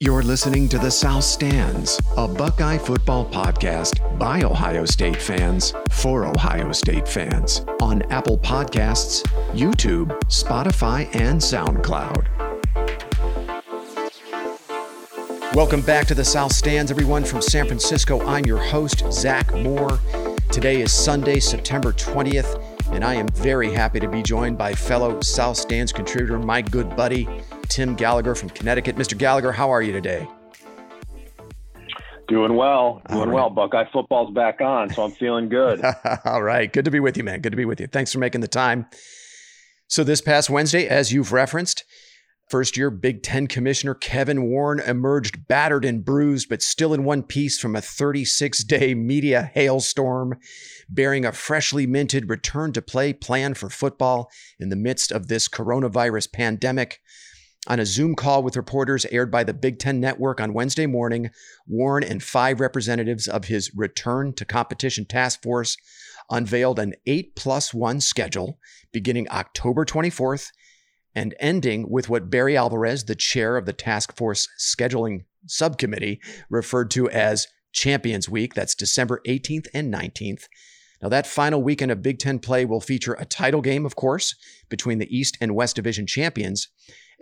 You're listening to The South Stands, a Buckeye football podcast by Ohio State fans for Ohio State fans on Apple Podcasts, YouTube, Spotify, and SoundCloud. Welcome back to The South Stands, everyone from San Francisco. I'm your host, Zach Moore. Today is Sunday, September 20th, and I am very happy to be joined by fellow South Stands contributor, my good buddy, Tim Gallagher from Connecticut. Mr. Gallagher, how are you today? Doing well. Doing right. well. Buckeye football's back on, so I'm feeling good. All right. Good to be with you, man. Good to be with you. Thanks for making the time. So, this past Wednesday, as you've referenced, first year Big Ten Commissioner Kevin Warren emerged battered and bruised, but still in one piece from a 36 day media hailstorm, bearing a freshly minted return to play plan for football in the midst of this coronavirus pandemic. On a Zoom call with reporters aired by the Big Ten Network on Wednesday morning, Warren and five representatives of his Return to Competition Task Force unveiled an 8 plus 1 schedule beginning October 24th and ending with what Barry Alvarez, the chair of the task force scheduling subcommittee, referred to as Champions Week. That's December 18th and 19th. Now, that final weekend of Big Ten play will feature a title game, of course, between the East and West Division champions,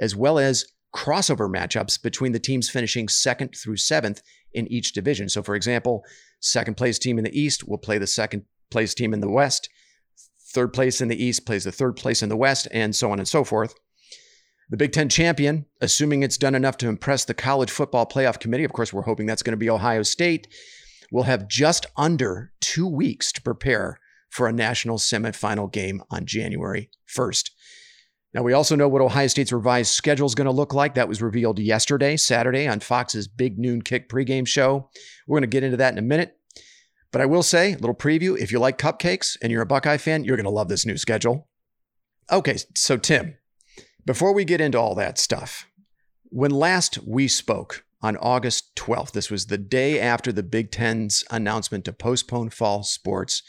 as well as crossover matchups between the teams finishing second through seventh in each division. So, for example, second place team in the East will play the second place team in the West, third place in the East plays the third place in the West, and so on and so forth. The Big Ten champion, assuming it's done enough to impress the College Football Playoff Committee, of course, we're hoping that's going to be Ohio State, will have just under two weeks to prepare for a national semifinal game on January 1st. Now, we also know what Ohio State's revised schedule is going to look like. That was revealed yesterday, Saturday, on Fox's Big Noon Kick pregame show. We're going to get into that in a minute. But I will say, a little preview if you like cupcakes and you're a Buckeye fan, you're going to love this new schedule. Okay, so Tim, before we get into all that stuff, when last we spoke on August 12th, this was the day after the Big Ten's announcement to postpone fall sports,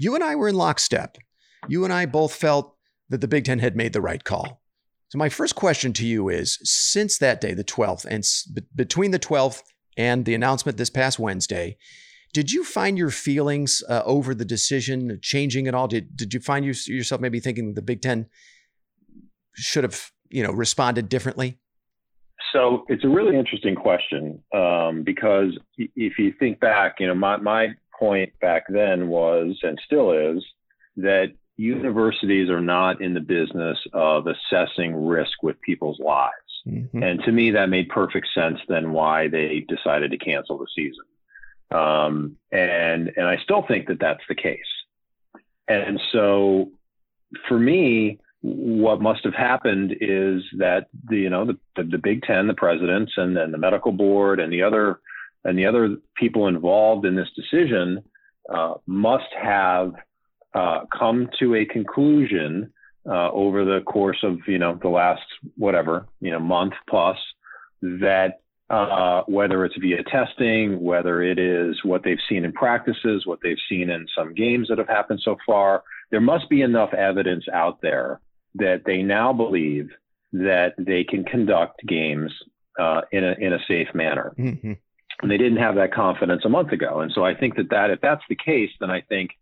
you and I were in lockstep. You and I both felt that the Big Ten had made the right call. So, my first question to you is since that day, the 12th, and between the 12th and the announcement this past Wednesday, did you find your feelings uh, over the decision changing at all? Did, did you find you, yourself maybe thinking the Big Ten should have you know responded differently? So it's a really interesting question um, because if you think back, you know, my, my point back then was and still is that universities are not in the business of assessing risk with people's lives. Mm-hmm. And to me, that made perfect sense then why they decided to cancel the season. Um, and, and I still think that that's the case. And so for me, what must have happened is that the, you know, the, the, the Big Ten, the presidents and then the medical board and the other, and the other people involved in this decision uh, must have uh, come to a conclusion uh, over the course of you know the last whatever you know month plus that uh, whether it's via testing, whether it is what they've seen in practices, what they've seen in some games that have happened so far, there must be enough evidence out there that they now believe that they can conduct games uh, in a in a safe manner. Mm-hmm. And they didn't have that confidence a month ago, and so I think that that if that's the case, then I think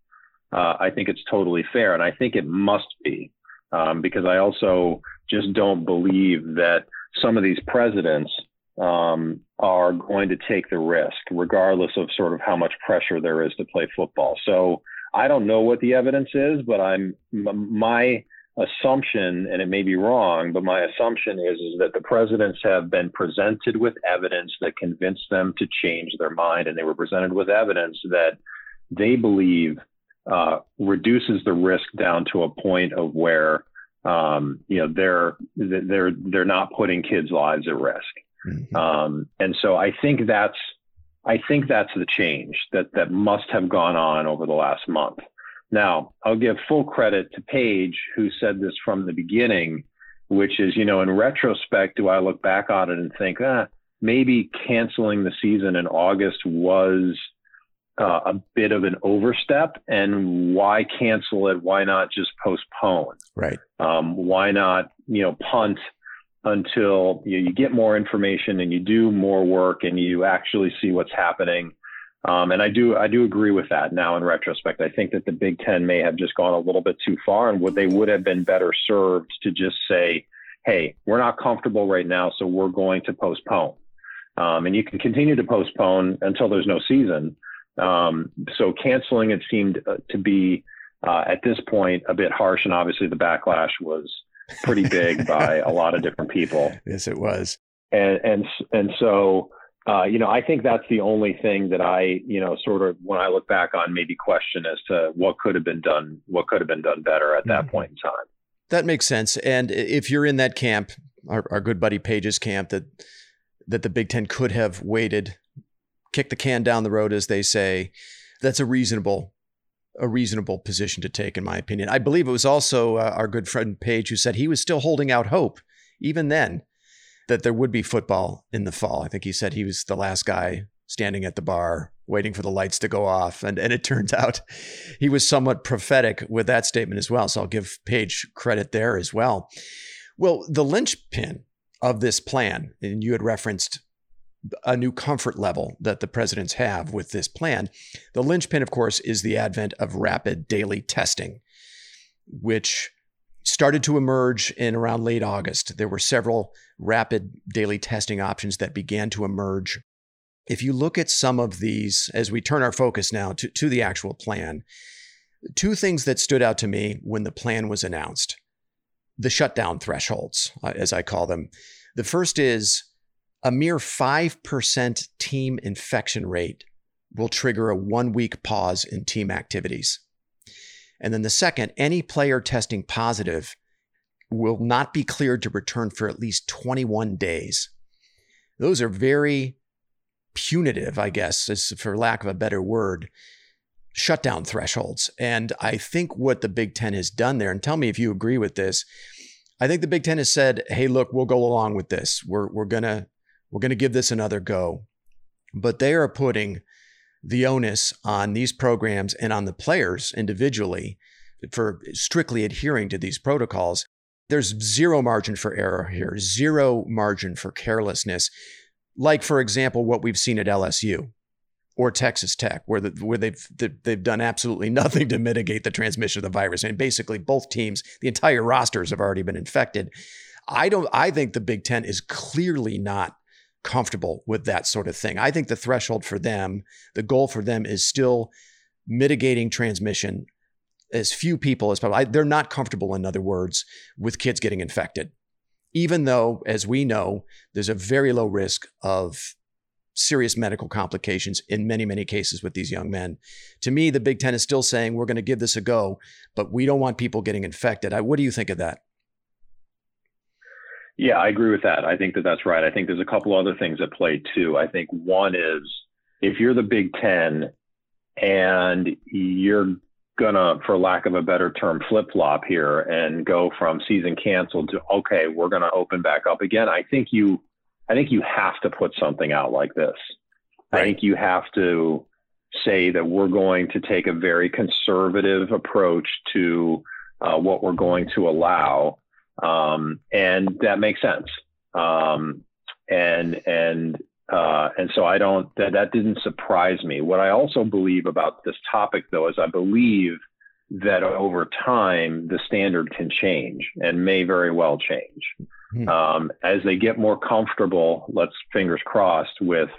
uh, I think it's totally fair, and I think it must be um, because I also just don't believe that some of these presidents um, are going to take the risk, regardless of sort of how much pressure there is to play football. So I don't know what the evidence is, but I'm my assumption, and it may be wrong, but my assumption is is that the presidents have been presented with evidence that convinced them to change their mind, and they were presented with evidence that they believe uh, reduces the risk down to a point of where um, you know they're they're they're not putting kids' lives at risk. Mm-hmm. Um, and so I think that's I think that's the change that that must have gone on over the last month. Now I'll give full credit to Paige who said this from the beginning, which is you know in retrospect, do I look back on it and think ah maybe canceling the season in August was uh, a bit of an overstep and why cancel it why not just postpone right um, why not you know punt until you, you, get more information and you do more work and you actually see what's happening. Um, and I do I do agree with that now in retrospect. I think that the Big Ten may have just gone a little bit too far, and would they would have been better served to just say, "Hey, we're not comfortable right now, so we're going to postpone." Um, and you can continue to postpone until there's no season. Um, so canceling it seemed uh, to be uh, at this point a bit harsh, and obviously the backlash was pretty big by a lot of different people. Yes, it was. And and and so uh, you know, I think that's the only thing that I, you know, sort of when I look back on maybe question as to what could have been done, what could have been done better at that mm-hmm. point in time. That makes sense. And if you're in that camp, our, our good buddy Paige's camp, that that the Big Ten could have waited, kick the can down the road, as they say, that's a reasonable a reasonable position to take, in my opinion. I believe it was also uh, our good friend Paige who said he was still holding out hope, even then, that there would be football in the fall. I think he said he was the last guy standing at the bar waiting for the lights to go off. And, and it turns out he was somewhat prophetic with that statement as well. So I'll give Paige credit there as well. Well, the linchpin of this plan, and you had referenced a new comfort level that the presidents have with this plan. The linchpin, of course, is the advent of rapid daily testing, which started to emerge in around late August. There were several rapid daily testing options that began to emerge. If you look at some of these, as we turn our focus now to, to the actual plan, two things that stood out to me when the plan was announced the shutdown thresholds, uh, as I call them. The first is a mere 5% team infection rate will trigger a one week pause in team activities. And then the second, any player testing positive will not be cleared to return for at least 21 days. Those are very punitive, I guess, for lack of a better word, shutdown thresholds. And I think what the Big Ten has done there, and tell me if you agree with this, I think the Big Ten has said, hey, look, we'll go along with this. We're, we're going to we're going to give this another go. But they are putting the onus on these programs and on the players individually for strictly adhering to these protocols. There's zero margin for error here, zero margin for carelessness. Like, for example, what we've seen at LSU or Texas Tech, where, the, where they've, they've done absolutely nothing to mitigate the transmission of the virus. And basically, both teams, the entire rosters have already been infected. I don't. I think the Big Ten is clearly not comfortable with that sort of thing. I think the threshold for them, the goal for them is still mitigating transmission as few people as possible. I, they're not comfortable, in other words, with kids getting infected, even though, as we know, there's a very low risk of serious medical complications in many, many cases with these young men. To me, the Big Ten is still saying we're going to give this a go, but we don't want people getting infected. I, what do you think of that? Yeah, I agree with that. I think that that's right. I think there's a couple other things at play too. I think one is if you're the Big Ten and you're gonna, for lack of a better term, flip flop here and go from season canceled to okay, we're gonna open back up again. I think you, I think you have to put something out like this. Right. I think you have to say that we're going to take a very conservative approach to uh, what we're going to allow um, and that makes sense. Um, and and uh, and so I don't that that didn't surprise me. What I also believe about this topic, though, is I believe that over time the standard can change and may very well change hmm. um, as they get more comfortable. Let's fingers crossed with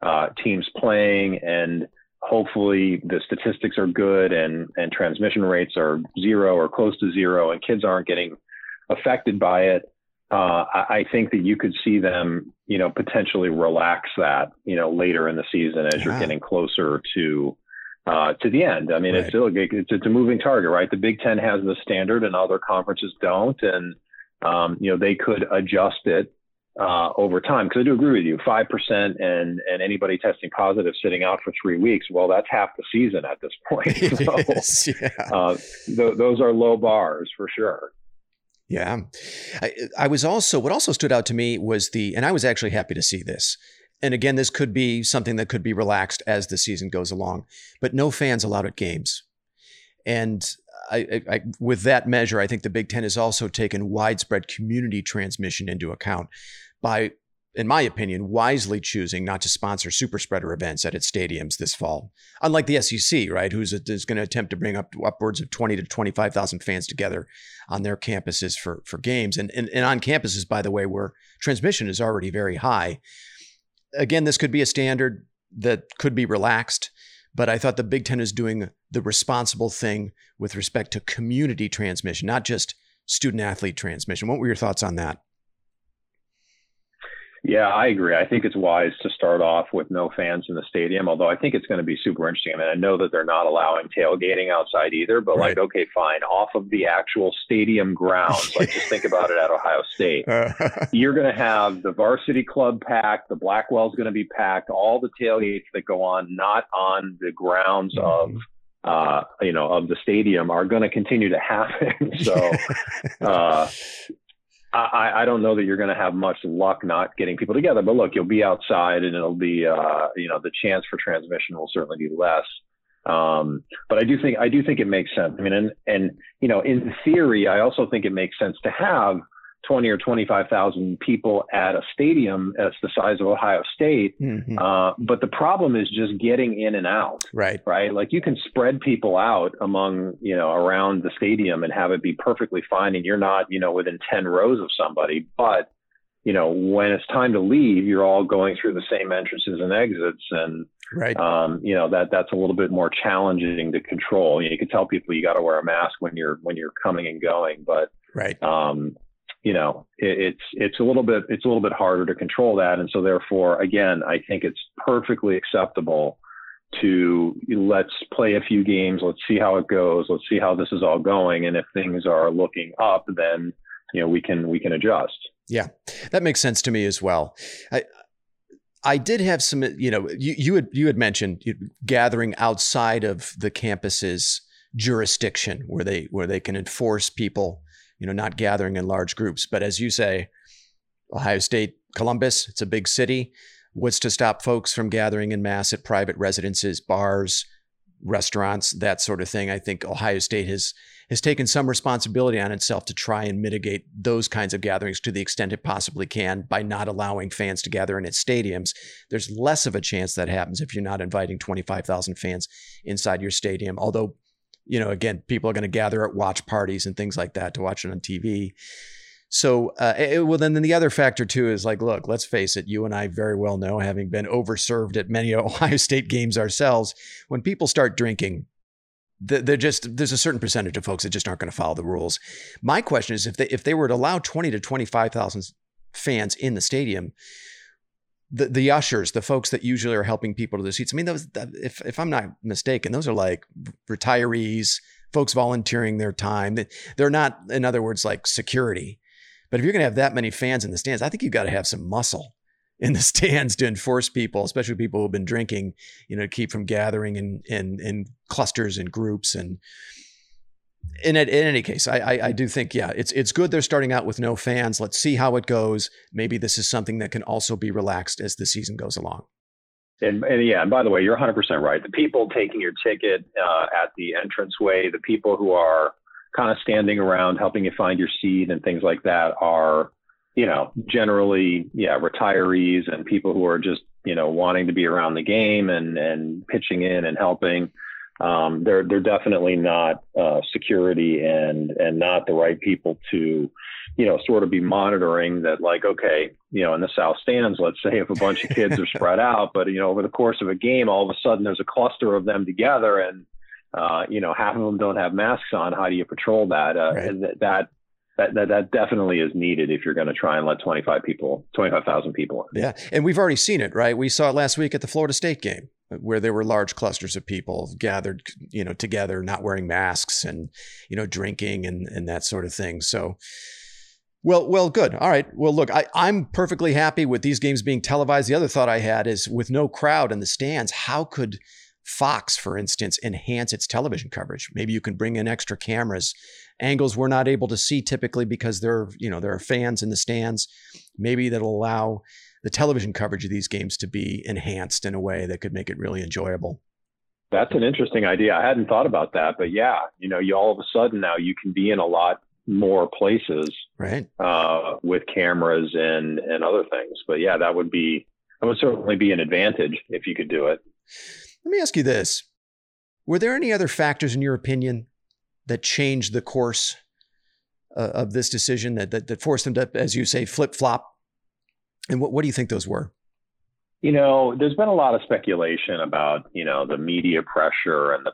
uh, teams playing and hopefully the statistics are good and and transmission rates are zero or close to zero and kids aren't getting affected by it, uh, I, I, think that you could see them, you know, potentially relax that, you know, later in the season as you're getting closer to uh, to the end. I mean, right. it's still it's, it's a moving target, right? The Big Ten has the standard, and other conferences don't, and um, you know they could adjust it uh, over time. Because I do agree with you, five percent and and anybody testing positive sitting out for three weeks, well, that's half the season at this point. So, yeah. uh, th- those are low bars for sure. Yeah. I, I, was also, what also stood out to me was the, and I was actually happy to see this. And again, this could be something that could be relaxed as the season goes along, but no fans allowed at games. And I, I, with that measure, I think the Big Ten has also taken widespread community transmission into account by, in my opinion, wisely choosing not to sponsor super spreader events at its stadiums this fall. Unlike the SEC, right, who's is going to attempt to bring up upwards of 20 to 25,000 fans together on their campuses for, for games. And, and, and on campuses, by the way, where transmission is already very high. Again, this could be a standard that could be relaxed but I thought the Big Ten is doing the responsible thing with respect to community transmission, not just student athlete transmission. What were your thoughts on that? Yeah, I agree. I think it's wise to start off with no fans in the stadium, although I think it's going to be super interesting. I mean, I know that they're not allowing tailgating outside either, but right. like, okay, fine, off of the actual stadium grounds, like just think about it at Ohio State. You're going to have the varsity club packed, the Blackwell's going to be packed, all the tailgates that go on, not on the grounds mm-hmm. of uh, you know, of the stadium are going to continue to happen. so, uh, I, I don't know that you're going to have much luck not getting people together, but look, you'll be outside and it'll be, uh, you know, the chance for transmission will certainly be less. Um, but I do think I do think it makes sense. I mean, and and you know, in theory, I also think it makes sense to have 20 or 25,000 people at a stadium that's the size of Ohio State. Mm-hmm. Uh, but the problem is just getting in and out. Right. Right. Like you can spread people out among, you know, around the stadium and have it be perfectly fine. And you're not, you know, within 10 rows of somebody. But, you know, when it's time to leave, you're all going through the same entrances and exits. And, right. Um, you know, that that's a little bit more challenging to control. You, know, you can tell people you got to wear a mask when you're, when you're coming and going, but, right. Um, you know, it, it's it's a little bit it's a little bit harder to control that, and so therefore, again, I think it's perfectly acceptable to let's play a few games, let's see how it goes, let's see how this is all going, and if things are looking up, then you know we can we can adjust. Yeah, that makes sense to me as well. I, I did have some, you know, you, you had you had mentioned gathering outside of the campus's jurisdiction where they where they can enforce people you know, not gathering in large groups. But as you say, Ohio State, Columbus, it's a big city. What's to stop folks from gathering in mass at private residences, bars, restaurants, that sort of thing? I think Ohio State has has taken some responsibility on itself to try and mitigate those kinds of gatherings to the extent it possibly can by not allowing fans to gather in its stadiums. There's less of a chance that happens if you're not inviting 25,000 fans inside your stadium. Although you know, again, people are going to gather at watch parties and things like that to watch it on TV. So, uh, it, well, then the other factor too is like, look, let's face it. You and I very well know, having been overserved at many Ohio State games ourselves, when people start drinking, they're just there's a certain percentage of folks that just aren't going to follow the rules. My question is, if they if they were to allow twenty to twenty five thousand fans in the stadium, the the ushers, the folks that usually are helping people to the seats. I mean, those if if I'm not mistaken, those are like retirees, folks volunteering their time. They're not, in other words, like security. But if you're going to have that many fans in the stands, I think you've got to have some muscle in the stands to enforce people, especially people who've been drinking, you know, to keep from gathering in in in clusters and groups and in, in any case, I, I, I do think yeah, it's it's good they're starting out with no fans. Let's see how it goes. Maybe this is something that can also be relaxed as the season goes along. And, and yeah, and by the way, you're 100% right. The people taking your ticket uh, at the entranceway, the people who are kind of standing around helping you find your seat and things like that are, you know, generally, yeah, retirees and people who are just, you know, wanting to be around the game and, and pitching in and helping um, they're they're definitely not uh, security and and not the right people to you know sort of be monitoring that like okay you know in the south stands let's say if a bunch of kids are spread out but you know over the course of a game all of a sudden there's a cluster of them together and uh, you know half of them don't have masks on how do you patrol that uh, right. and that, that that, that, that definitely is needed if you're going to try and let 25 people, 25,000 people in. Yeah. And we've already seen it, right? We saw it last week at the Florida State game where there were large clusters of people gathered, you know, together, not wearing masks and, you know, drinking and, and that sort of thing. So, well, well, good. All right. Well, look, I, I'm perfectly happy with these games being televised. The other thought I had is with no crowd in the stands, how could Fox, for instance, enhance its television coverage? Maybe you can bring in extra cameras, angles we're not able to see typically because there, you know, there are fans in the stands. Maybe that'll allow the television coverage of these games to be enhanced in a way that could make it really enjoyable. That's an interesting idea. I hadn't thought about that, but yeah, you know, you all of a sudden now you can be in a lot more places, right? Uh, with cameras and and other things. But yeah, that would be that would certainly be an advantage if you could do it. Let me ask you this: Were there any other factors, in your opinion, that changed the course uh, of this decision that, that that forced them to, as you say, flip flop? And what what do you think those were? You know, there's been a lot of speculation about, you know, the media pressure and the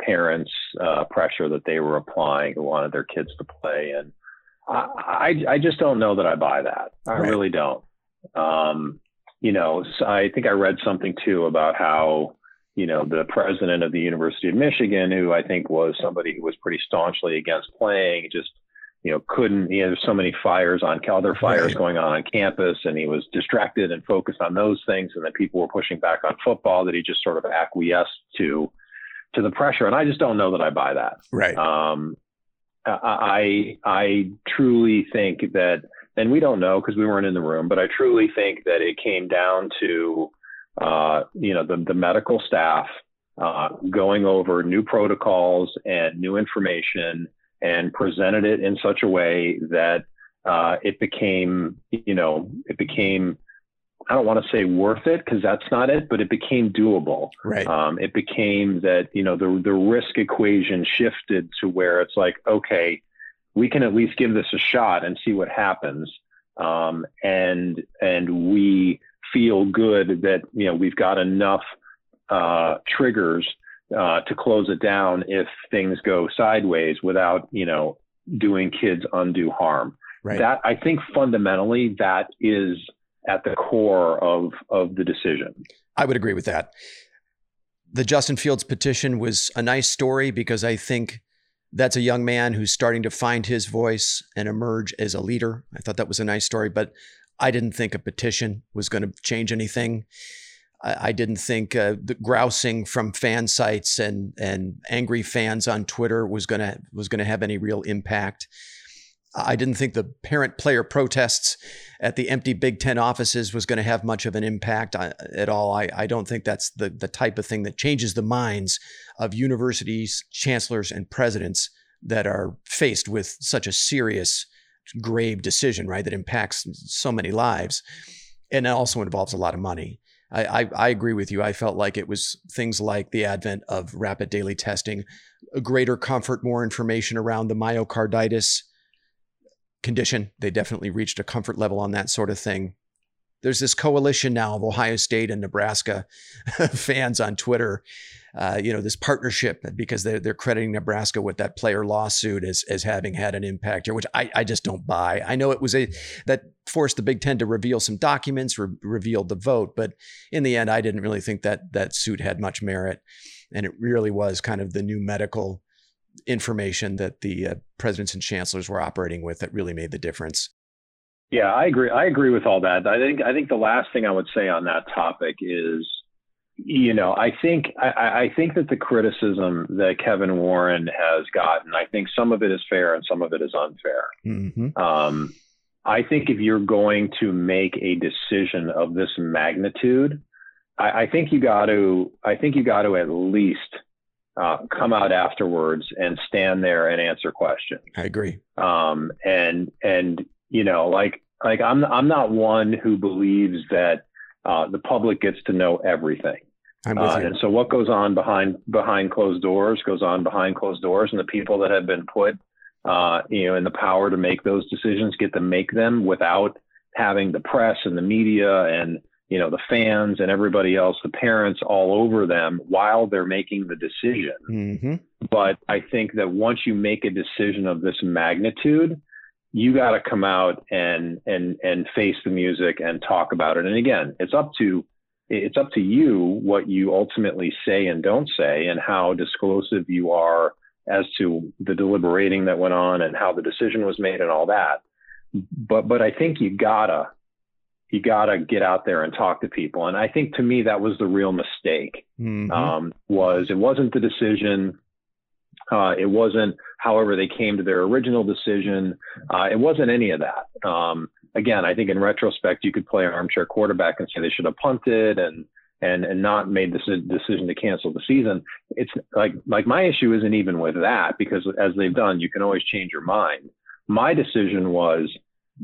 parents' uh, pressure that they were applying who wanted their kids to play. And I, I, I just don't know that I buy that. I right. really don't. Um, you know, I think I read something too about how, you know, the president of the University of Michigan, who I think was somebody who was pretty staunchly against playing, just you know, couldn't, you know, there's so many fires on other fires right. going on on campus and he was distracted and focused on those things. And that people were pushing back on football that he just sort of acquiesced to, to the pressure. And I just don't know that I buy that. Right. Um, I, I truly think that, and we don't know because we weren't in the room, but I truly think that it came down to, uh, you know, the, the medical staff, uh, going over new protocols and new information and presented it in such a way that uh, it became, you know, it became, I don't want to say worth it because that's not it, but it became doable. Right. Um, it became that, you know, the, the risk equation shifted to where it's like, okay, we can at least give this a shot and see what happens. Um, and, and we feel good that, you know, we've got enough uh, triggers uh, to close it down if things go sideways without you know doing kids undue harm. Right. That I think fundamentally that is at the core of of the decision. I would agree with that. The Justin Fields petition was a nice story because I think that's a young man who's starting to find his voice and emerge as a leader. I thought that was a nice story, but I didn't think a petition was going to change anything. I, didn't think uh, the grousing from fan sites and and angry fans on Twitter was gonna was gonna have any real impact. I didn't think the parent player protests at the empty Big Ten offices was going to have much of an impact uh, at all. I, I don't think that's the, the type of thing that changes the minds of universities, chancellors, and presidents that are faced with such a serious, grave decision, right? That impacts so many lives. And also involves a lot of money. I, I, I, agree with you. I felt like it was things like the advent of rapid daily testing, a greater comfort, more information around the myocarditis condition. They definitely reached a comfort level on that sort of thing there's this coalition now of Ohio State and Nebraska fans on Twitter. Uh, you know, this partnership because they're, they're crediting Nebraska with that player lawsuit as, as having had an impact here, which I, I just don't buy. I know it was a that forced the Big Ten to reveal some documents, re- revealed the vote, but in the end, I didn't really think that that suit had much merit, and it really was kind of the new medical information that the uh, presidents and chancellors were operating with that really made the difference. Yeah, I agree. I agree with all that. I think I think the last thing I would say on that topic is, you know, I think I, I think that the criticism that Kevin Warren has gotten, I think some of it is fair and some of it is unfair. Mm-hmm. Um, I think if you're going to make a decision of this magnitude, I, I think you got to I think you got to at least uh, come out afterwards and stand there and answer questions. I agree. Um, and and you know, like like I'm I'm not one who believes that uh, the public gets to know everything. I'm with uh, you. And so what goes on behind behind closed doors goes on behind closed doors, and the people that have been put, uh, you know, in the power to make those decisions get to make them without having the press and the media and you know the fans and everybody else, the parents all over them while they're making the decision. Mm-hmm. But I think that once you make a decision of this magnitude, you got to come out and and and face the music and talk about it. And again, it's up to it's up to you what you ultimately say and don't say, and how disclosive you are as to the deliberating that went on and how the decision was made and all that. But but I think you gotta you gotta get out there and talk to people. And I think to me that was the real mistake. Mm-hmm. Um, was it wasn't the decision uh, it wasn't, however, they came to their original decision. Uh, it wasn't any of that. Um, again, I think in retrospect, you could play armchair quarterback and say they should have punted and and and not made this decision to cancel the season. It's like like my issue isn't even with that because as they've done, you can always change your mind. My decision was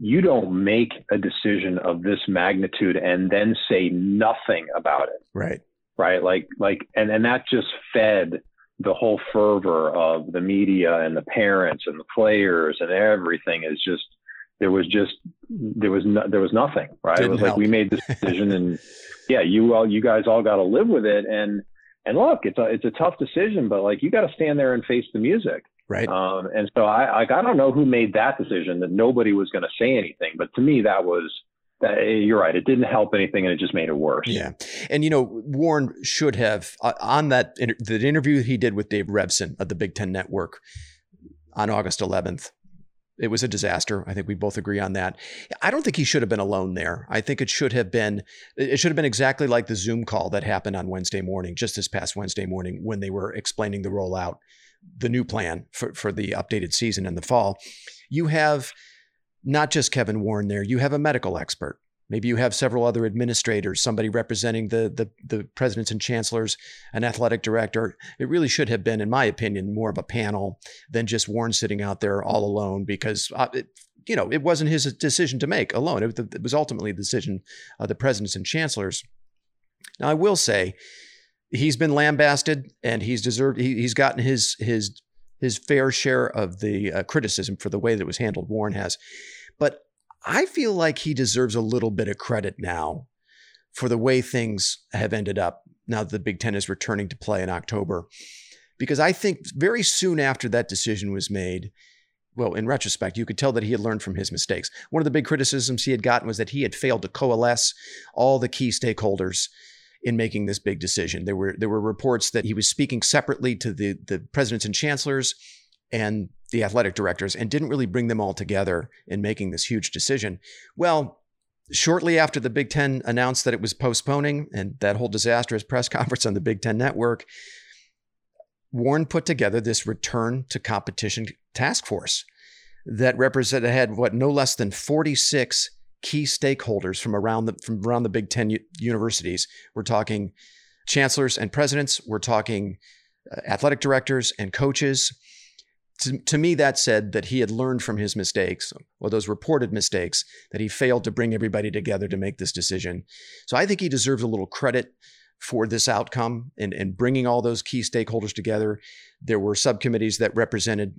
you don't make a decision of this magnitude and then say nothing about it. Right. Right. Like like and and that just fed the whole fervor of the media and the parents and the players and everything is just there was just there was no, there was nothing right? Didn't it was like we made this decision and yeah you all you guys all got to live with it. And and look it's a it's a tough decision but like you got to stand there and face the music. Right. um and so i like i don't know who made that decision that nobody was going to say anything but to me that was you're right it didn't help anything and it just made it worse Yeah, and you know Warren should have uh, on that inter- the interview he did with Dave Revsine of the Big Ten Network on August 11th. It was a disaster. I think we both agree on that. I don't think he should have been alone there. I think it should have been it should have been exactly like the Zoom call that happened on Wednesday morning, just this past Wednesday morning when they were explaining the rollout, the new plan for, for the updated season in the fall. You have not just Kevin Warren there, you have a medical expert. Maybe you have several other administrators, somebody representing the, the the presidents and chancellors, an athletic director. It really should have been, in my opinion, more of a panel than just Warren sitting out there all alone because, uh, it, you know, it wasn't his decision to make alone. It, was ultimately the decision of the presidents and chancellors. Now, I will say, he's been lambasted and he's deserved. He, he's gotten his his his fair share of the uh, criticism for the way that it was handled. Warren has, but I feel like he deserves a little bit of credit now for the way things have ended up now that the Big Ten is returning to play in October. Because I think very soon after that decision was made, well, in retrospect, you could tell that he had learned from his mistakes. One of the big criticisms he had gotten was that he had failed to coalesce all the key stakeholders in making this big decision. There were there were reports that he was speaking separately to the the presidents and chancellors and the athletic directors and didn't really bring them all together in making this huge decision. Well, shortly after the Big Ten announced that it was postponing and that whole disastrous press conference on the Big Ten network, Warren put together this return to competition task force that represented had what no less than 46 key stakeholders from around the from around the Big Ten u- universities. We're talking chancellors and presidents. We're talking uh, athletic directors and coaches to, to me, that said that he had learned from his mistakes, or those reported mistakes, that he failed to bring everybody together to make this decision. So I think he deserves a little credit for this outcome and, and bringing all those key stakeholders together. There were subcommittees that represented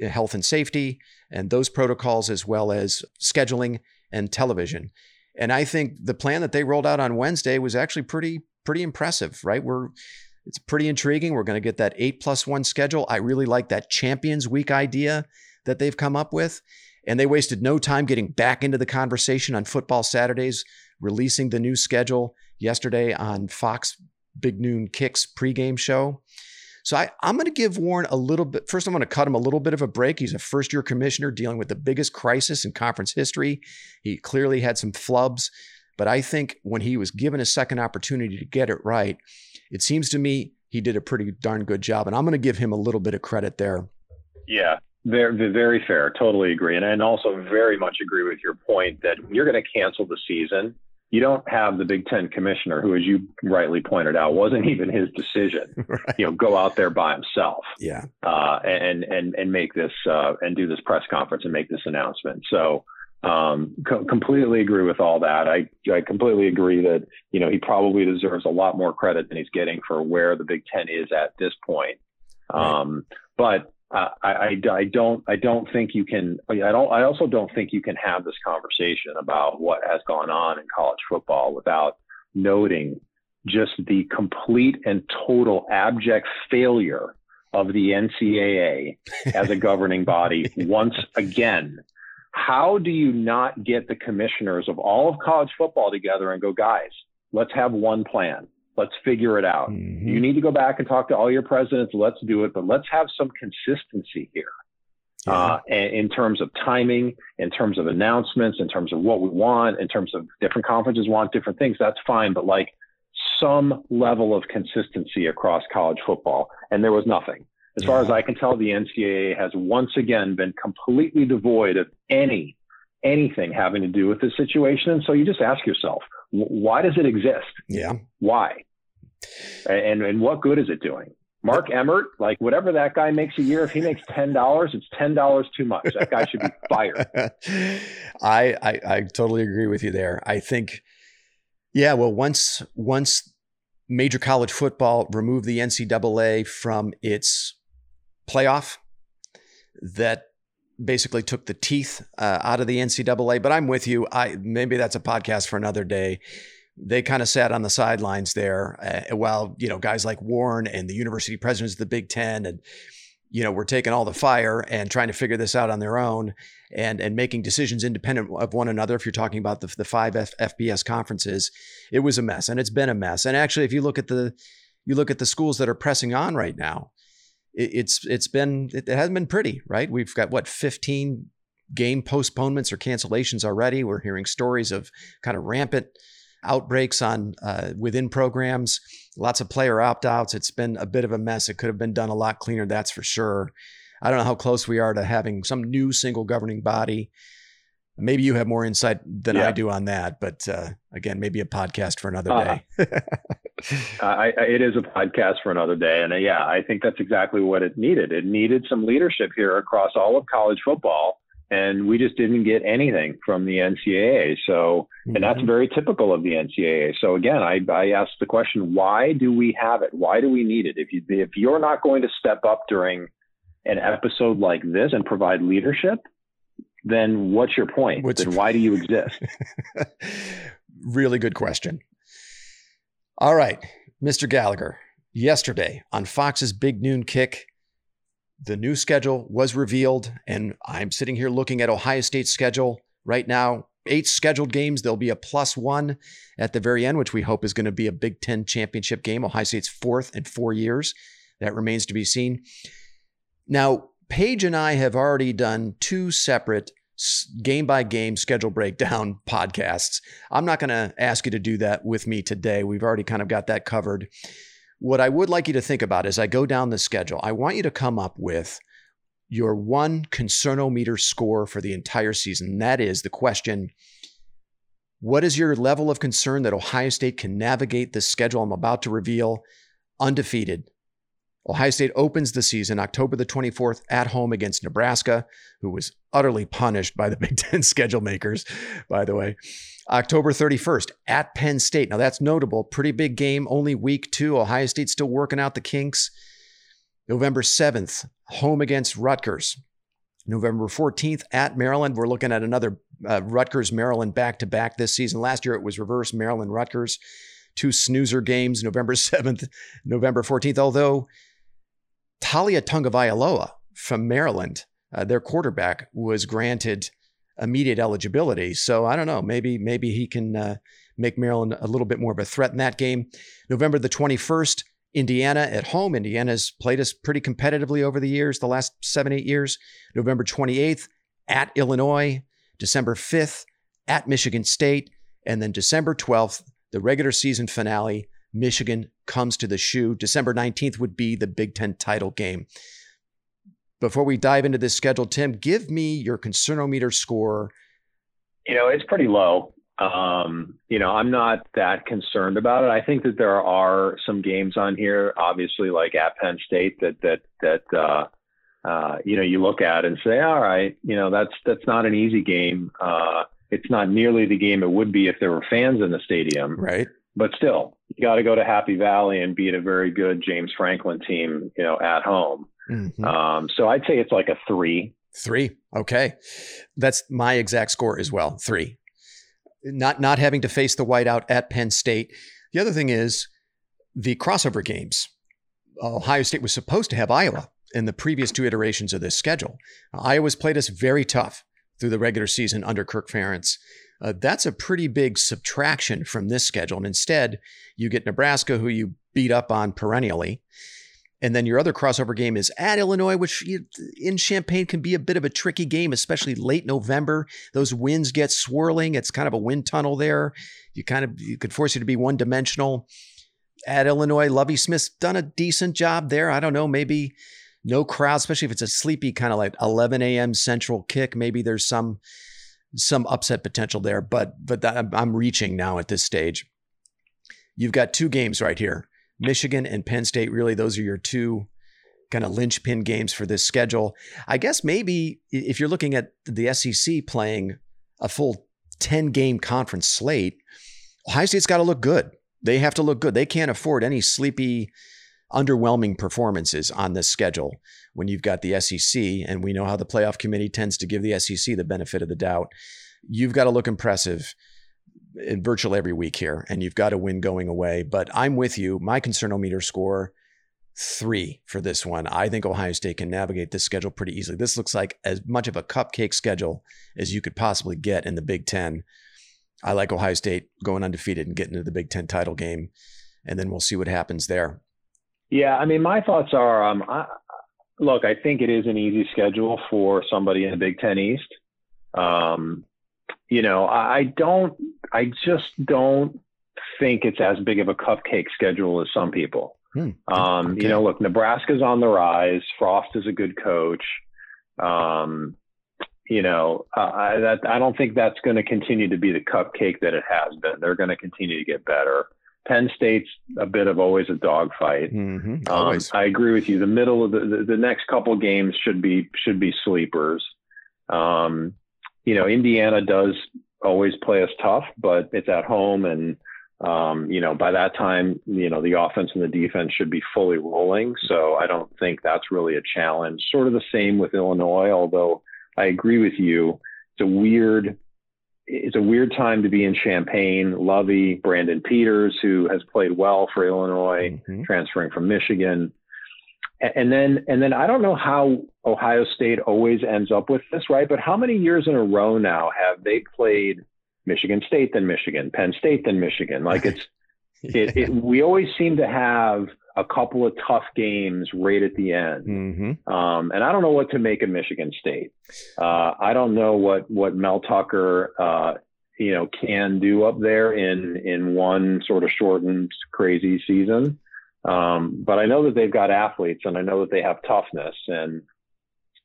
health and safety and those protocols, as well as scheduling and television. And I think the plan that they rolled out on Wednesday was actually pretty pretty impressive, right? We're it's pretty intriguing. We're going to get that eight plus one schedule. I really like that Champions Week idea that they've come up with. And they wasted no time getting back into the conversation on football Saturdays, releasing the new schedule yesterday on Fox Big Noon Kicks pregame show. So I, I'm going to give Warren a little bit. First, I'm going to cut him a little bit of a break. He's a first year commissioner dealing with the biggest crisis in conference history. He clearly had some flubs, but I think when he was given a second opportunity to get it right, it seems to me he did a pretty darn good job. And I'm going to give him a little bit of credit there. Yeah, very, very fair. Totally agree. And, and also very much agree with your point that you're going to cancel the season, you don't have the Big Ten commissioner, who, as you rightly pointed out, wasn't even his decision. right. You know, go out there by himself Yeah. uh, and and and make this uh, and do this press conference and make this announcement. So um, co- completely agree with all that. I I completely agree that you know he probably deserves a lot more credit than he's getting for where the Big Ten is at this point. Um, but uh, I, I, I don't I don't think you can I don't I also don't think you can have this conversation about what has gone on in college football without noting just the complete and total abject failure of the NCAA as a governing body once again. How do you not get the commissioners of all of college football together and go, guys, let's have one plan. Let's figure it out. Mhm. You need to go back and talk to all your presidents. Let's do it, but let's have some consistency here Yeah. uh, in terms of timing, in terms of announcements, in terms of what we want, in terms of different conferences want different things. That's fine, but like some level of consistency across college football, and there was nothing. As far as I can tell, the NCAA has once again been completely devoid of any anything having to do with the situation. And so you just ask yourself, why does it exist? Yeah. Why? And and what good is it doing? Mark Emmert, like whatever that guy makes a year, if he makes ten dollars, it's ten dollars too much. That guy should be fired. I, I I totally agree with you there. I think, yeah. Well, once once major college football removed the NCAA from its playoff, that basically took the teeth uh, out of the NCAA. But I'm with you. I maybe that's a podcast for another day. They kind of sat on the sidelines there uh, while you know guys like Warren and the university presidents of the Big Ten and you know were taking all the fire and trying to figure this out on their own and and making decisions independent of one another. If you're talking about the the five F- FBS conferences, it was a mess and it's been a mess. And actually, if you look at the you look at the schools that are pressing on right now, it, it's it's been it hasn't been pretty, right? We've got what 15 game postponements or cancellations already. We're hearing stories of kind of rampant outbreaks on uh, within programs, lots of player opt outs. It's been a bit of a mess. It could have been done a lot cleaner, that's for sure. I don't know how close we are to having some new single governing body. Maybe you have more insight than yeah. I do on that, but uh, again, maybe a podcast for another uh, day. I, it is a podcast for another day. And uh, yeah, I think that's exactly what it needed. It needed some leadership here across all of college football. And we just didn't get anything from the NCAA. So, mm-hmm. and that's mm-hmm. very typical of the NCAA. So again, I, I asked the question, why do we have it? Why do we need it? If you, if you're not going to step up during an episode like this and provide leadership, then what's your point? What's then why do you exist? really good question. All right, Mr. Gallagher, yesterday on Fox's Big Noon Kick, the new schedule was revealed, and I'm sitting here looking at Ohio State's schedule right now. Eight scheduled games. There'll be a plus one at the very end, which we hope is going to be a Big Ten championship game. Ohio State's fourth in four years. That remains to be seen. Now, Paige and I have already done two separate game by game schedule breakdown podcasts. I'm not going to ask you to do that with me today. We've already kind of got that covered. What I would like you to think about as I go down the schedule, I want you to come up with your one concernometer score for the entire season. That is the question What is your level of concern that Ohio State can navigate the schedule I'm about to reveal undefeated Ohio State opens the season October the 24th at home against Nebraska, who was utterly punished by the Big Ten schedule makers, by the way. October 31st at Penn State. Now that's notable. Pretty big game, only week two. Ohio State still working out the kinks. November 7th, home against Rutgers. November 14th at Maryland. We're looking at another uh, Rutgers Maryland back to back this season. Last year it was reverse Maryland Rutgers. Two snoozer games, November 7th, November 14th. Although Taulia Tagovailoa from Maryland, uh, their quarterback, was granted immediate eligibility. So I don't know. Maybe maybe he can uh, make Maryland a little bit more of a threat in that game. November the 21st, Indiana at home. Indiana's played us pretty competitively over the years, the last seven, eight years. November 28th at Illinois. December 5th at Michigan State. And then December 12th, the regular season finale Michigan comes to the shoe. December 19th would be the Big Ten title game. Before we dive into this schedule, Tim, give me your concernometer score. You know, it's pretty low. Um, you know, I'm not that concerned about it. I think that there are some games on here, obviously, like at Penn State, that that that uh, uh, you know you look at and say, all right, you know, that's that's not an easy game. Uh, it's not nearly the game it would be if there were fans in the stadium. Right but still, you got to go to Happy Valley and beat a very good James Franklin team, you know, at home. Mm-hmm. Um, so I'd say it's like a three. Three. Okay. That's my exact score as well. Three. Not not having to face the whiteout at Penn State. The other thing is the crossover games. Ohio State was supposed to have Iowa in the previous two iterations of this schedule. Iowa's played us very tough through the regular season under Kirk Ferentz. Uh, that's a pretty big subtraction from this schedule. And instead, you get Nebraska, who you beat up on perennially. And then your other crossover game is at Illinois, which in Champaign can be a bit of a tricky game, especially late November. Those winds get swirling. It's kind of a wind tunnel there. You kind of you could force you to be one dimensional. At Illinois, Lovie Smith's done a decent job there. I don't know, maybe no crowd, especially if it's a sleepy kind of like 11 a.m. central kick. Maybe there's some some upset potential there, but but that, I'm reaching now at this stage. You've got two games right here, Michigan and Penn State. Really, those are your two kind of linchpin games for this schedule. I guess maybe if you're looking at the SEC playing a full 10 game conference slate, Ohio State's got to look good. They have to look good. They can't afford any sleepy, underwhelming performances on this schedule when you've got the SEC, and we know how the playoff committee tends to give the SEC the benefit of the doubt. You've got to look impressive in virtually every week here, and you've got to win going away. But I'm with you. My concernometer score three for this one. I think Ohio State can navigate this schedule pretty easily. This looks like as much of a cupcake schedule as you could possibly get in the Big Ten. I like Ohio State going undefeated and getting into the Big Ten title game, and then we'll see what happens there. Yeah, I mean, my thoughts are, um, I, look, I think it is an easy schedule for somebody in the Big Ten East. Um, you know, I don't, I just don't think it's as big of a cupcake schedule as some people. Hmm. Um, okay. You know, look, Nebraska's on the rise. Frost is a good coach. Um, you know, uh, I, that, I don't think that's going to continue to be the cupcake that it has been. They're going to continue to get better. Penn State's a bit of always a dogfight. Mm-hmm. Um, I agree with you. The middle of the, the, the next couple games should be should be sleepers. Um, you know, Indiana does always play us tough, but it's at home and um, you know, by that time, you know, the offense and the defense should be fully rolling. So I don't think that's really a challenge. Sort of the same with Illinois, although I agree with you. It's a weird, it's a weird time to be in Champaign. Lovie, Brandon Peters, who has played well for Illinois, mm-hmm. transferring from Michigan. And then, and then I don't know how Ohio State always ends up with this, right? But how many years in a row now have they played Michigan State than Michigan, Penn State than Michigan. Like it's. it, it, we always seem to have a couple of tough games right at the end. Mm-hmm. Um, and I don't know what to make of Michigan State. Uh, I don't know what, what Mel Tucker, uh, you know, can do up there in, in one sort of shortened, crazy season. Um, but I know that they've got athletes and I know that they have toughness and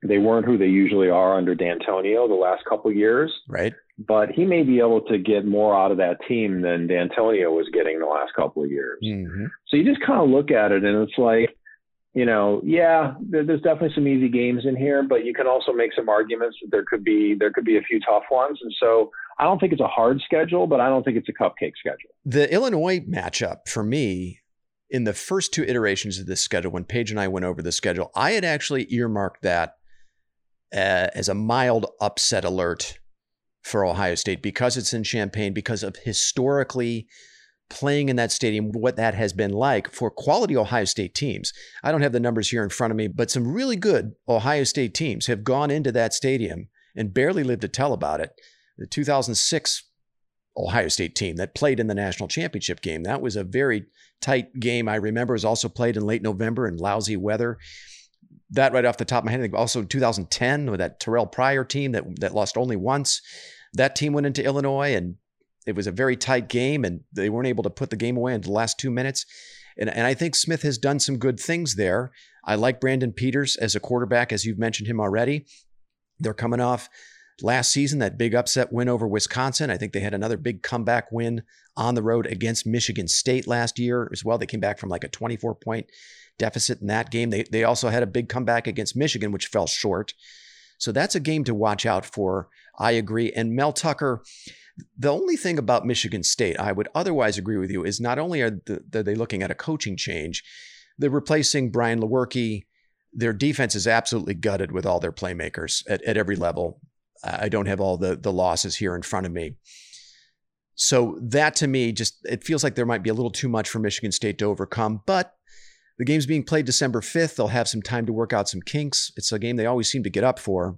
they weren't who they usually are under Dantonio the last couple years. Right but he may be able to get more out of that team than Dantonio was getting the last couple of years. Mm-hmm. So you just kind of look at it and it's like, you know, yeah, there's definitely some easy games in here, but you can also make some arguments that there could be there could be a few tough ones. And so I don't think it's a hard schedule, but I don't think it's a cupcake schedule. The Illinois matchup for me in the first two iterations of this schedule, when Paige and I went over the schedule, I had actually earmarked that uh, as a mild upset alert for Ohio State because it's in Champaign, because of historically playing in that stadium, what that has been like for quality Ohio State teams. I don't have the numbers here in front of me, but some really good Ohio State teams have gone into that stadium and barely lived to tell about it. The 2006 Ohio State team that played in the national championship game, that was a very tight game. I remember it was also played in late November in lousy weather that right off the top of my head. Also 2010 with that Terrelle Pryor team that that lost only once. That team went into Illinois and it was a very tight game and they weren't able to put the game away in the last two minutes. And, and I think Smith has done some good things there. I like Brandon Peters as a quarterback, as you've mentioned him already. They're coming off last season, that big upset win over Wisconsin. I think they had another big comeback win on the road against Michigan State last year as well. They came back from like a 24 point deficit in that game. They, they also had a big comeback against Michigan, which fell short. So that's a game to watch out for. I agree. And Mel Tucker, the only thing about Michigan State, I would otherwise agree with you, is not only are, the, are they looking at a coaching change, they're replacing Brian Lewerke. Their defense is absolutely gutted with all their playmakers at, at every level. I don't have all the, the losses here in front of me. So that to me just it feels like there might be a little too much for Michigan State to overcome, but the game's being played December 5th. They'll have some time to work out some kinks. It's a game they always seem to get up for.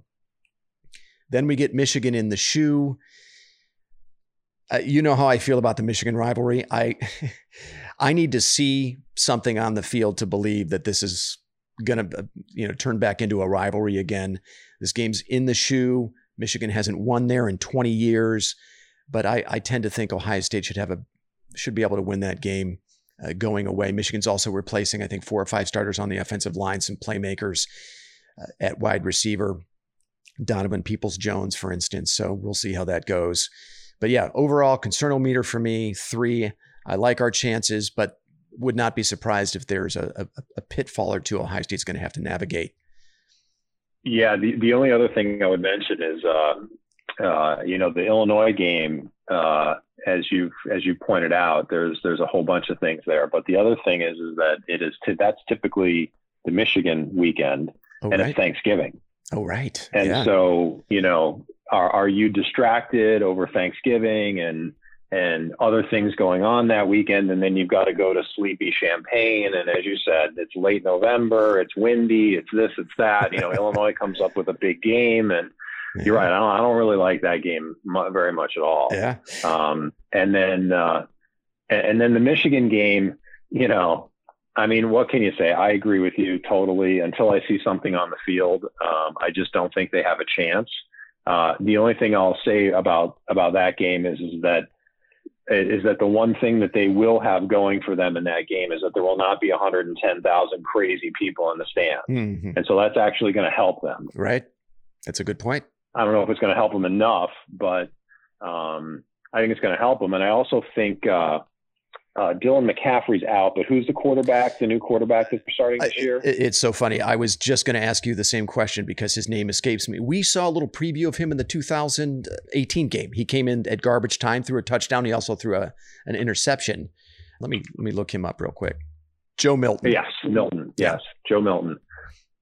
Then we get Michigan in the shoe. Uh, you know how I feel about the Michigan rivalry. I I need to see something on the field to believe that this is going to uh, you know turn back into a rivalry again. This game's in the shoe. Michigan hasn't won there in 20 years, but I, I tend to think Ohio State should have a should be able to win that game uh, going away. Michigan's also replacing, I think, four or five starters on the offensive line, some playmakers uh, at wide receiver. Donovan Peoples Jones, for instance. So we'll see how that goes. But yeah, overall, concernometer for me, three. I like our chances, but would not be surprised if there's a, a, a pitfall or two Ohio State's going to have to navigate. Yeah, the, the only other thing I would mention is, uh, uh, you know, the Illinois game, uh, as you as you pointed out, there's there's a whole bunch of things there. But the other thing is is that it is t- that's typically the Michigan weekend, oh, and right. it's Thanksgiving. Oh, right. And yeah. so, you know, are are you distracted over Thanksgiving and and other things going on that weekend and then you've got to go to sleepy Champaign. and as you said it's late november it's windy it's this it's that you know illinois comes up with a big game and. You're right I don't, I don't really like that game very much at all yeah um, and then uh, and then the michigan game you know I mean, what can you say? I agree with you totally. Until I see something on the field, um, I just don't think they have a chance. Uh, the only thing I'll say about about that game is is that is that the one thing that they will have going for them in that game is that there will not be 110,000 crazy people in the stand. Mm-hmm. And so that's actually going to help them. Right. That's a good point. I don't know if it's going to help them enough, but um, I think it's going to help them. And I also think uh, uh, Dylan McCaffrey's out, but who's the quarterback, the new quarterback that's starting this year? It's so funny. I was just going to ask you the same question because his name escapes me. We saw a little preview of him in the 2018 game. He came in at garbage time, threw a touchdown. He also threw a, an interception. Let me let me look him up real quick. Joe Milton. Yes, Milton. Yes, Joe Milton.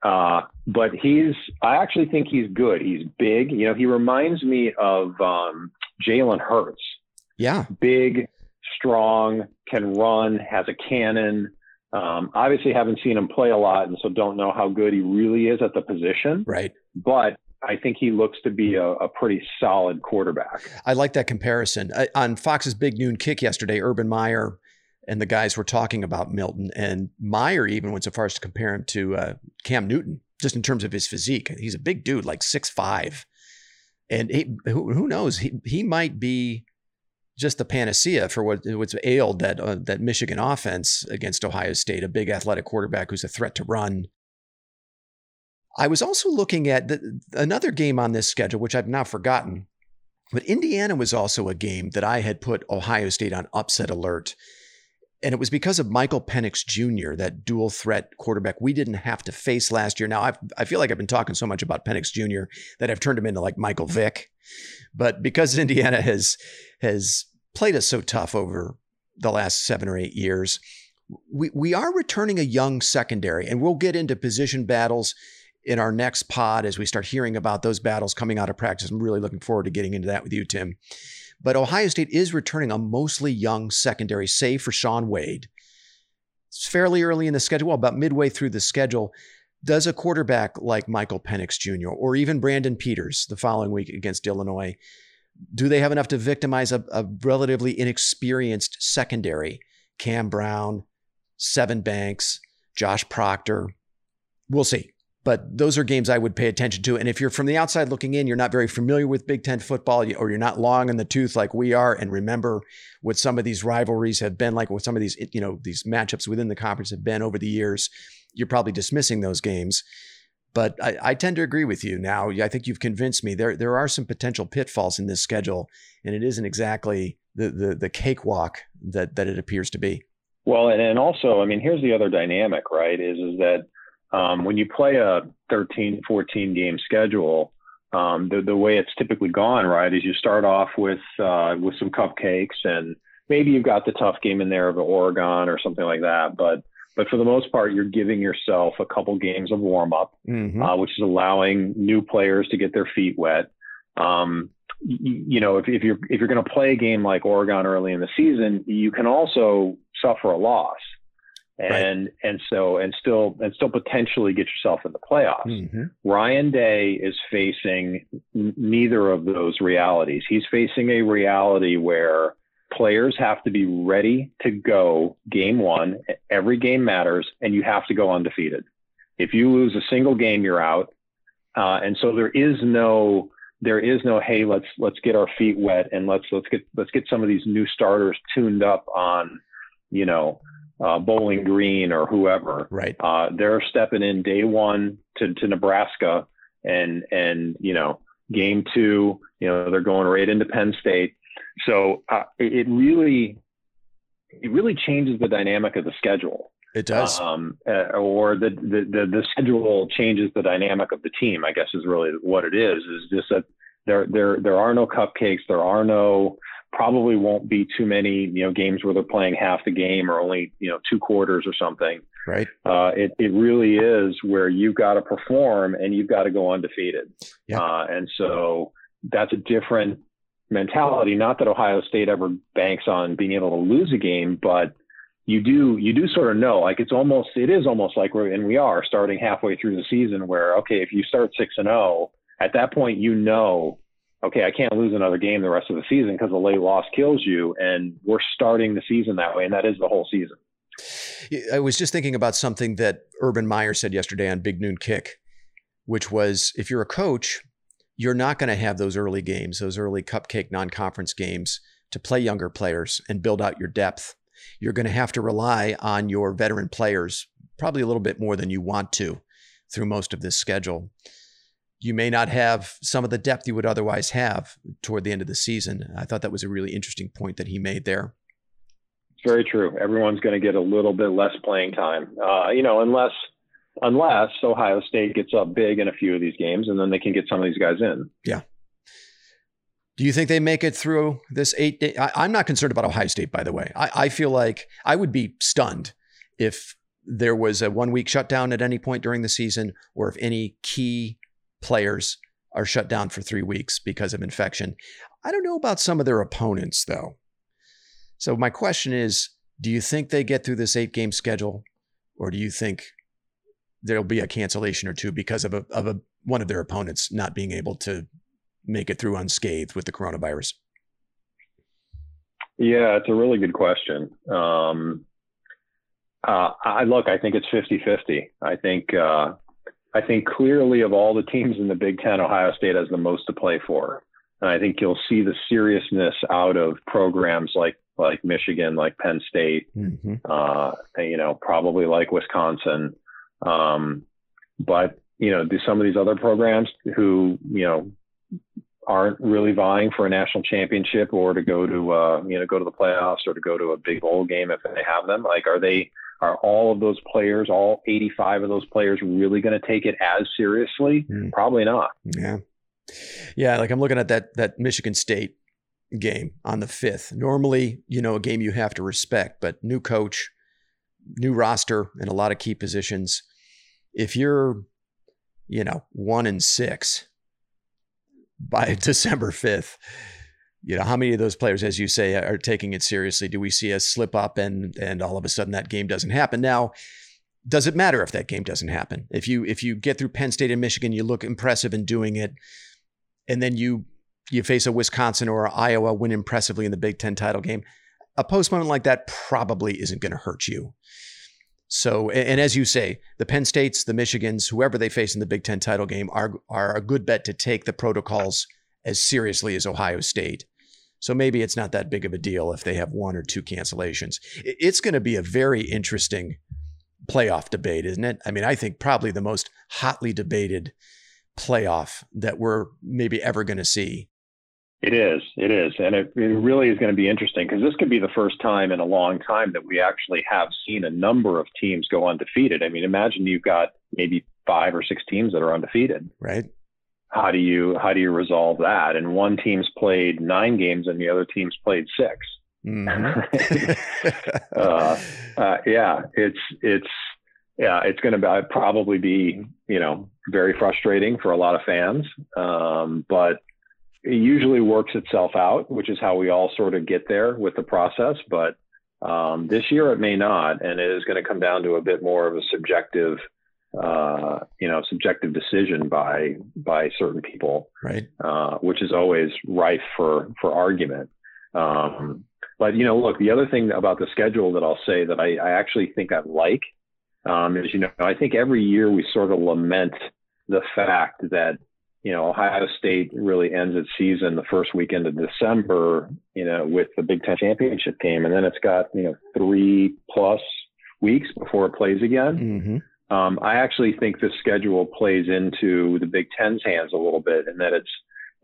Uh, but he's, I actually think he's good. He's big. You know, he reminds me of um, Jalen Hurts. Yeah. Big, strong, can run, has a cannon. Um, obviously, haven't seen him play a lot, and so don't know how good he really is at the position. Right. But I think he looks to be a, a pretty solid quarterback. I like that comparison. I, on Fox's Big Noon Kick yesterday, Urban Meyer and the guys were talking about Milton, and Meyer even went so far as to compare him to uh, Cam Newton, just in terms of his physique. He's a big dude, like six five, and he, who, who knows? He he might be just the panacea for what what's ailed that uh, that Michigan offense against Ohio State, a big athletic quarterback who's a threat to run. I was also looking at the, another game on this schedule, which I've now forgotten, but Indiana was also a game that I had put Ohio State on upset alert. And it was because of Michael Penix Jr., that dual threat quarterback we didn't have to face last year. Now, I've, I feel like I've been talking so much about Penix Jr. that I've turned him into like Michael Vick. But because Indiana has has played us so tough over the last seven or eight years, we, we are returning a young secondary, and we'll get into position battles in our next pod as we start hearing about those battles coming out of practice. I'm really looking forward to getting into that with you, Tim. But Ohio State is returning a mostly young secondary, save for Shaun Wade. It's fairly early in the schedule, well, about midway through the schedule. Does a quarterback like Michael Penix Jr. or even Brandon Peters the following week against Illinois, do they have enough to victimize a, a relatively inexperienced secondary? Cam Brown, Sevyn Banks, Josh Proctor. We'll see. But those are games I would pay attention to. And if you're from the outside looking in, you're not very familiar with Big Ten football, or you're not long in the tooth like we are, and remember what some of these rivalries have been like, what some of these, you know, these matchups within the conference have been over the years, you're probably dismissing those games. But I, I tend to agree with you now. I think you've convinced me there there are some potential pitfalls in this schedule, and it isn't exactly the the, the cakewalk that that it appears to be. Well, and, and also, I mean, here's the other dynamic, right? Is is that um, when you play a 13, 14 game schedule, um, the, the way it's typically gone, right, is you start off with uh, with some cupcakes, and maybe you've got the tough game in there of Oregon or something like that. But but for the most part, you're giving yourself a couple games of warm up, mm-hmm. uh, which is allowing new players to get their feet wet. Um, you, you know, if, if you're if you're going to play a game like Oregon early in the season, you can also suffer a loss and right. and so and still and still potentially get yourself in the playoffs. Mm-hmm. Ryan Day is facing n- neither of those realities. He's facing a reality where players have to be ready to go game one. Every game matters, and you have to go undefeated. If you lose a single game, you're out. Uh, and so there is no there is no hey let's let's get our feet wet and let's let's get let's get some of these new starters tuned up on you know uh, Bowling Green or whoever. Right. Uh, they're stepping in day one to, to Nebraska and and you know game two, you know they're going right into Penn State. So uh, it really it really changes the dynamic of the schedule. It does. Um, uh, or the, the, the, the, schedule changes the dynamic of the team, I guess is really what it is, is just that there, there, there are no cupcakes. There are no, probably won't be too many, you know, games where they're playing half the game or only, you know, two quarters or something. Right. Uh, it, it really is where you've got to perform and you've got to go undefeated. Yeah. Uh, and so that's a different mentality. Not that Ohio State ever banks on being able to lose a game, but you do you do sort of know like it's almost it is almost like we're and we are starting halfway through the season where okay if you start six and zero oh, at that point you know okay I can't lose another game the rest of the season because a late loss kills you and we're starting the season that way and that is the whole season. I was just thinking about something that Urban Meyer said yesterday on Big Noon Kick, which was if you're a coach, you're not going to have those early games, those early cupcake non-conference games to play younger players and build out your depth you're going to have to rely on your veteran players probably a little bit more than you want to through most of this schedule. You may not have some of the depth you would otherwise have toward the end of the season. I thought that was a really interesting point that he made there. Very true. Everyone's going to get a little bit less playing time, uh, you know, unless unless Ohio State gets up big in a few of these games, and then they can get some of these guys in. Yeah, do you think they make it through this eight day? I, am not concerned about Ohio State, by the way. I, I feel like I would be stunned if there was a one week shutdown at any point during the season or if any key players are shut down for three weeks because of infection. I don't know about some of their opponents, though. So, my question is do you think they get through this eight game schedule or do you think there'll be a cancellation or two because of a, of a one of their opponents not being able to make it through unscathed with the coronavirus? Yeah, it's a really good question. Um, uh, I look, I think it's 50 50. I think, uh, I think clearly of all the teams in the Big Ten, Ohio State has the most to play for. And I think you'll see the seriousness out of programs like like Michigan, like Penn State, mm-hmm. uh, you know, probably like Wisconsin. Um, but you know, do some of these other programs who you know aren't really vying for a national championship or to go to uh, you know go to the playoffs or to go to a big bowl game if they have them like are they are all of those players all 85 of those players really going to take it as seriously mm. probably not yeah yeah like i'm looking at that that michigan state game on the 5th normally you know a game you have to respect but new coach new roster and a lot of key positions if you're you know 1 and 6 by December 5th. You know, how many of those players, as you say, are taking it seriously? Do we see a slip up and and all of a sudden that game doesn't happen? Now, does it matter if that game doesn't happen? If you if you get through Penn State and Michigan, you look impressive in doing it, and then you you face a Wisconsin or Iowa, win impressively in the Big Ten title game. A postponement like that probably isn't going to hurt you. So, and as you say, the Penn States, the Michigans, whoever they face in the Big Ten title game are, are a good bet to take the protocols as seriously as Ohio State. So maybe it's not that big of a deal if they have one or two cancellations. It's going to be a very interesting playoff debate, isn't it? I mean, I think probably the most hotly debated playoff that we're maybe ever going to see. It is. It is. And it, it really is going to be interesting because this could be the first time in a long time that we actually have seen a number of teams go undefeated. I mean, imagine you've got maybe five or six teams that are undefeated. Right. How do you how do you resolve that? And one team's played nine games and the other team's played 6 mm-hmm. uh, uh, yeah, it's it's yeah, it's going to probably be you know very frustrating for a lot of fans. Um, but it usually works itself out, which is how we all sort of get there with the process. But um, this year it may not, and it is going to come down to a bit more of a subjective, uh, you know, subjective decision by by certain people, right? Uh, which is always rife for for argument. Um, but you know, look, the other thing about the schedule that I'll say that I, I actually think I like um, is, you know, I think every year we sort of lament the fact that you know, Ohio State really ends its season the first weekend of December, you know, with the Big Ten championship game, and then it's got you know three plus weeks before it plays again. Um, I actually think the schedule plays into the Big Ten's hands a little bit, in that it's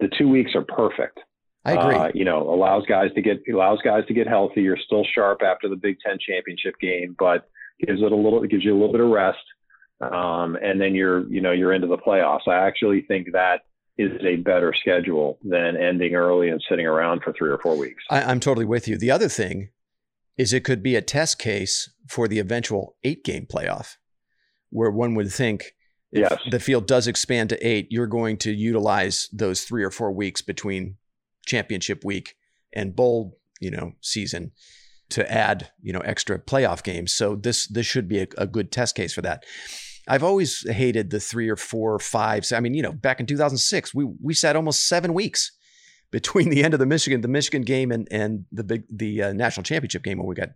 the two weeks are perfect. I agree. Uh, you know, allows guys to get allows guys to get healthy. You're still sharp after the Big Ten championship game, but gives it a little it gives you a little bit of rest, um, and then you're you know you're into the playoffs. I actually think that is a better schedule than ending early and sitting around for three or four weeks. I, I'm totally with you. The other thing is it could be a test case for the eventual eight game playoff, where one would think if Yes. the field does expand to eight, you're going to utilize those three or four weeks between championship week and bowl, you know, season to add, you know, extra playoff games. So this this should be a, a good test case for that. I've always hated the three or four or five. I mean, you know, back in 2006, we we sat almost seven weeks between the end of the Michigan, the Michigan game, and and the big the uh, national championship game when we got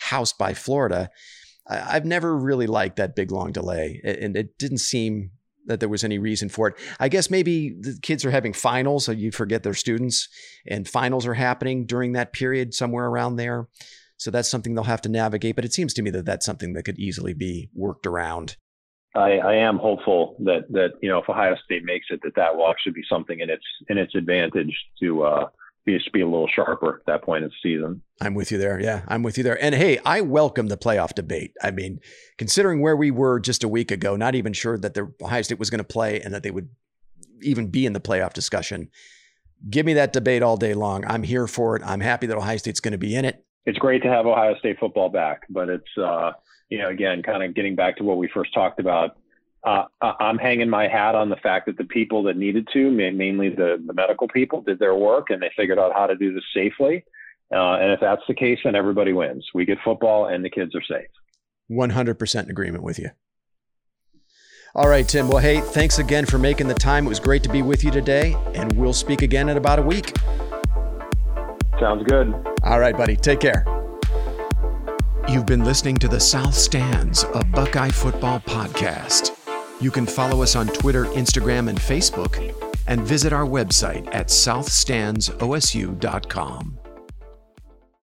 housed by Florida. I've never really liked that big long delay, and it didn't seem that there was any reason for it. I guess maybe the kids are having finals, so you forget their students, and finals are happening during that period somewhere around there. So that's something they'll have to navigate. But it seems to me that that's something that could easily be worked around. I, I am hopeful that that you know if Ohio State makes it, that that will actually be something in its in its advantage to uh, just be a little sharper at that point in the season. I'm with you there. Yeah, I'm with you there. And hey, I welcome the playoff debate. I mean, considering where we were just a week ago, not even sure that the Ohio State was going to play and that they would even be in the playoff discussion. Give me that debate all day long. I'm here for it. I'm happy that Ohio State's going to be in it. It's great to have Ohio State football back, but it's uh, you know again kind of getting back to what we first talked about. Uh, I- I'm hanging my hat on the fact that the people that needed to, mainly the, the medical people, did their work and they figured out how to do this safely. Uh, and if that's the case, then everybody wins. We get football and the kids are safe. 100% agreement with you. All right, Tim. Well, hey, thanks again for making the time. It was great to be with you today, and we'll speak again in about a week. Sounds good. All right, buddy. Take care. You've been listening to the South Stands, a Buckeye football podcast. You can follow us on Twitter, Instagram, and Facebook, and visit our website at southstandsosu.com.